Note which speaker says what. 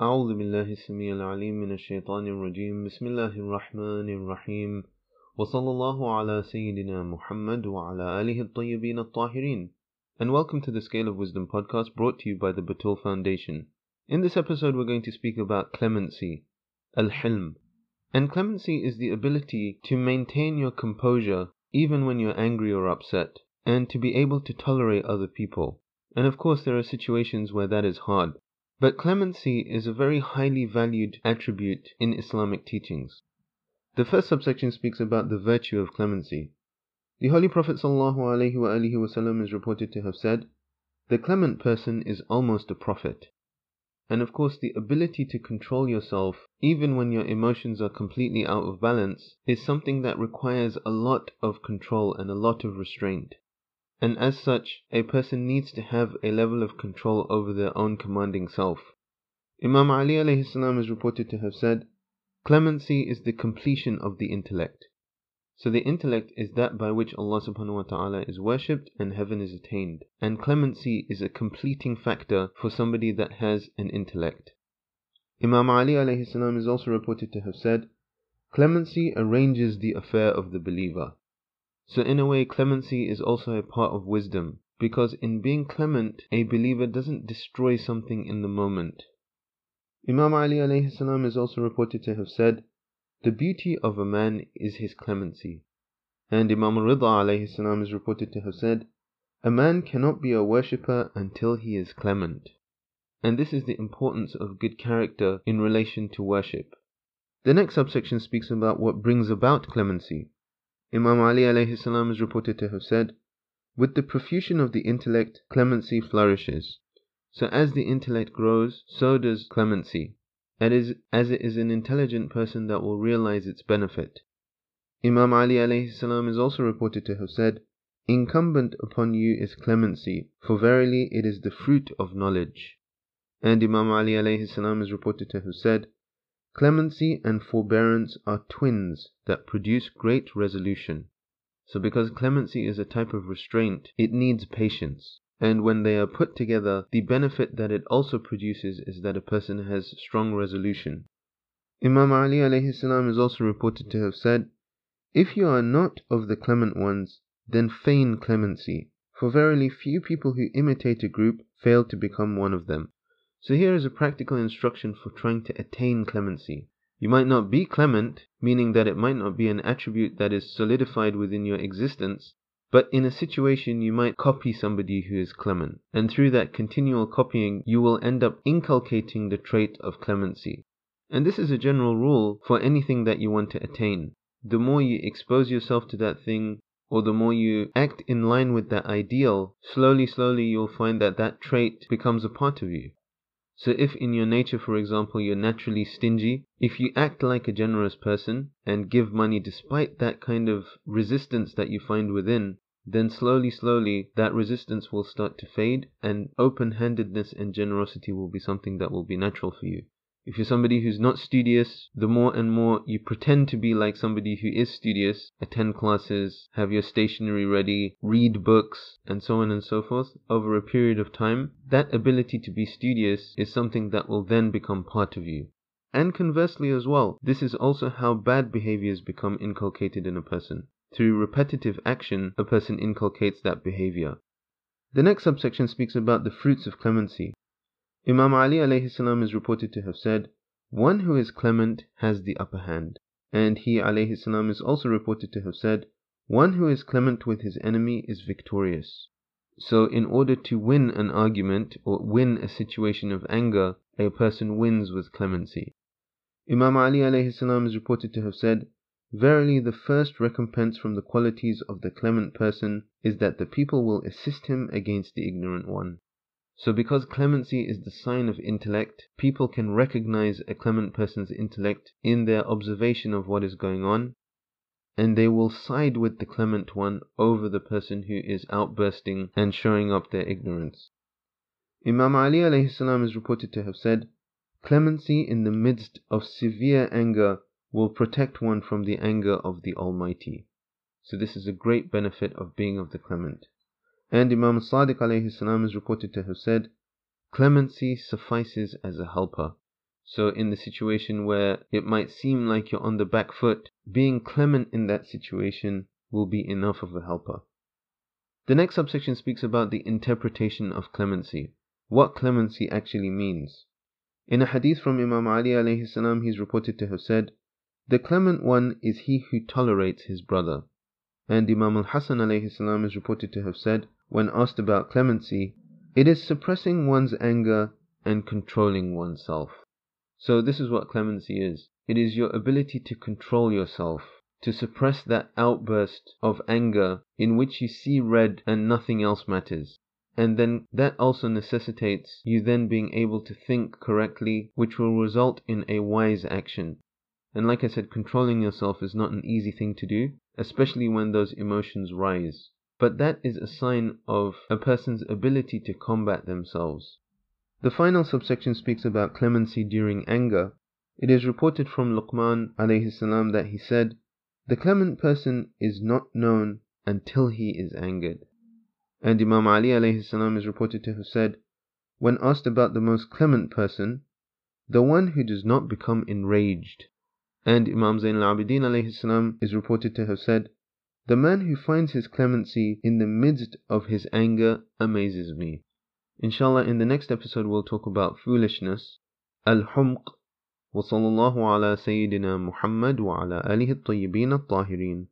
Speaker 1: أعوذ بالله السميع العليم من الشيطان الرجيم بسم الله الرحمن الرحيم وصلى الله على سيدنا محمد وعلى آله الطيبين الطاهرين And welcome to the Scale of Wisdom podcast brought to you by the Batul Foundation. In this episode we're going to speak about clemency, al-hilm. And clemency is the ability to maintain your composure even when you're angry or upset, and to be able to tolerate other people. And of course there are situations where that is hard. But clemency is a very highly valued attribute in Islamic teachings. The first subsection speaks about the virtue of clemency. The Holy Prophet ﷺ is reported to have said, The clement person is almost a prophet. And of course, the ability to control yourself, even when your emotions are completely out of balance, is something that requires a lot of control and a lot of restraint. And as such, a person needs to have a level of control over their own commanding self. Imam Ali is reported to have said, Clemency is the completion of the intellect. So the intellect is that by which Allah subhanahu wa ta'ala is worshipped and heaven is attained. And clemency is a completing factor for somebody that has an intellect. Imam Ali alayhi is also reported to have said, Clemency arranges the affair of the believer. So in a way, clemency is also a part of wisdom, because in being clement, a believer doesn't destroy something in the moment. Imam Ali alayhi is also reported to have said, the beauty of a man is his clemency. And Imam Rida alayhi is reported to have said, A man cannot be a worshipper until he is clement. And this is the importance of good character in relation to worship. The next subsection speaks about what brings about clemency. Imam Ali alayhi is reported to have said, With the profusion of the intellect, clemency flourishes. So as the intellect grows, so does clemency that is, as it is an intelligent person that will realize its benefit. Imam Ali alayhi is also reported to have said, Incumbent upon you is clemency, for verily it is the fruit of knowledge. And Imam Ali alayhi is reported to have said, Clemency and forbearance are twins that produce great resolution. So because clemency is a type of restraint, it needs patience and when they are put together, the benefit that it also produces is that a person has strong resolution. Imam Ali salam is also reported to have said, If you are not of the clement ones, then feign clemency, for verily few people who imitate a group fail to become one of them. So here is a practical instruction for trying to attain clemency. You might not be clement, meaning that it might not be an attribute that is solidified within your existence, but in a situation you might copy somebody who is clement, and through that continual copying you will end up inculcating the trait of clemency. And this is a general rule for anything that you want to attain. The more you expose yourself to that thing, or the more you act in line with that ideal, slowly, slowly you'll find that that trait becomes a part of you. So if in your nature, for example, you're naturally stingy, if you act like a generous person and give money despite that kind of resistance that you find within, then slowly, slowly that resistance will start to fade and open-handedness and generosity will be something that will be natural for you. If you're somebody who's not studious, the more and more you pretend to be like somebody who is studious, attend classes, have your stationery ready, read books, and so on and so forth, over a period of time, that ability to be studious is something that will then become part of you. And conversely as well, this is also how bad behaviors become inculcated in a person. Through repetitive action, a person inculcates that behavior. The next subsection speaks about the fruits of clemency. Imam Ali salam is reported to have said, One who is clement has the upper hand. And he salam is also reported to have said, One who is clement with his enemy is victorious. So in order to win an argument or win a situation of anger, a person wins with clemency. Imam Ali salam is reported to have said, Verily the first recompense from the qualities of the clement person is that the people will assist him against the ignorant one. So because clemency is the sign of intellect, people can recognize a clement person's intellect in their observation of what is going on, and they will side with the clement one over the person who is outbursting and showing up their ignorance. Imam Ali salam is reported to have said, Clemency in the midst of severe anger will protect one from the anger of the Almighty. So this is a great benefit of being of the clement. And Imam Sadiq alayhi salam is reported to have said, Clemency suffices as a helper. So, in the situation where it might seem like you're on the back foot, being clement in that situation will be enough of a helper. The next subsection speaks about the interpretation of clemency, what clemency actually means. In a hadith from Imam Ali alayhi salam, he is reported to have said, The clement one is he who tolerates his brother. And Imam al Hasan alayhi salam is reported to have said, when asked about clemency, it is suppressing one's anger and controlling oneself. So, this is what clemency is it is your ability to control yourself, to suppress that outburst of anger in which you see red and nothing else matters. And then that also necessitates you then being able to think correctly, which will result in a wise action. And like I said, controlling yourself is not an easy thing to do, especially when those emotions rise. But that is a sign of a person's ability to combat themselves. The final subsection speaks about clemency during anger. It is reported from Luqman salam that he said, The clement person is not known until he is angered. And Imam Ali salam is reported to have said, when asked about the most clement person, the one who does not become enraged. And Imam Zain al-Abidin salam is reported to have said, The man who finds his clemency in the midst of his anger amazes me. Inshallah, in the next episode, we'll talk about foolishness, al-humq, wa sallallahu ala sayyidina Muhammad wa ala alihi at-tayyibin at-tahirin.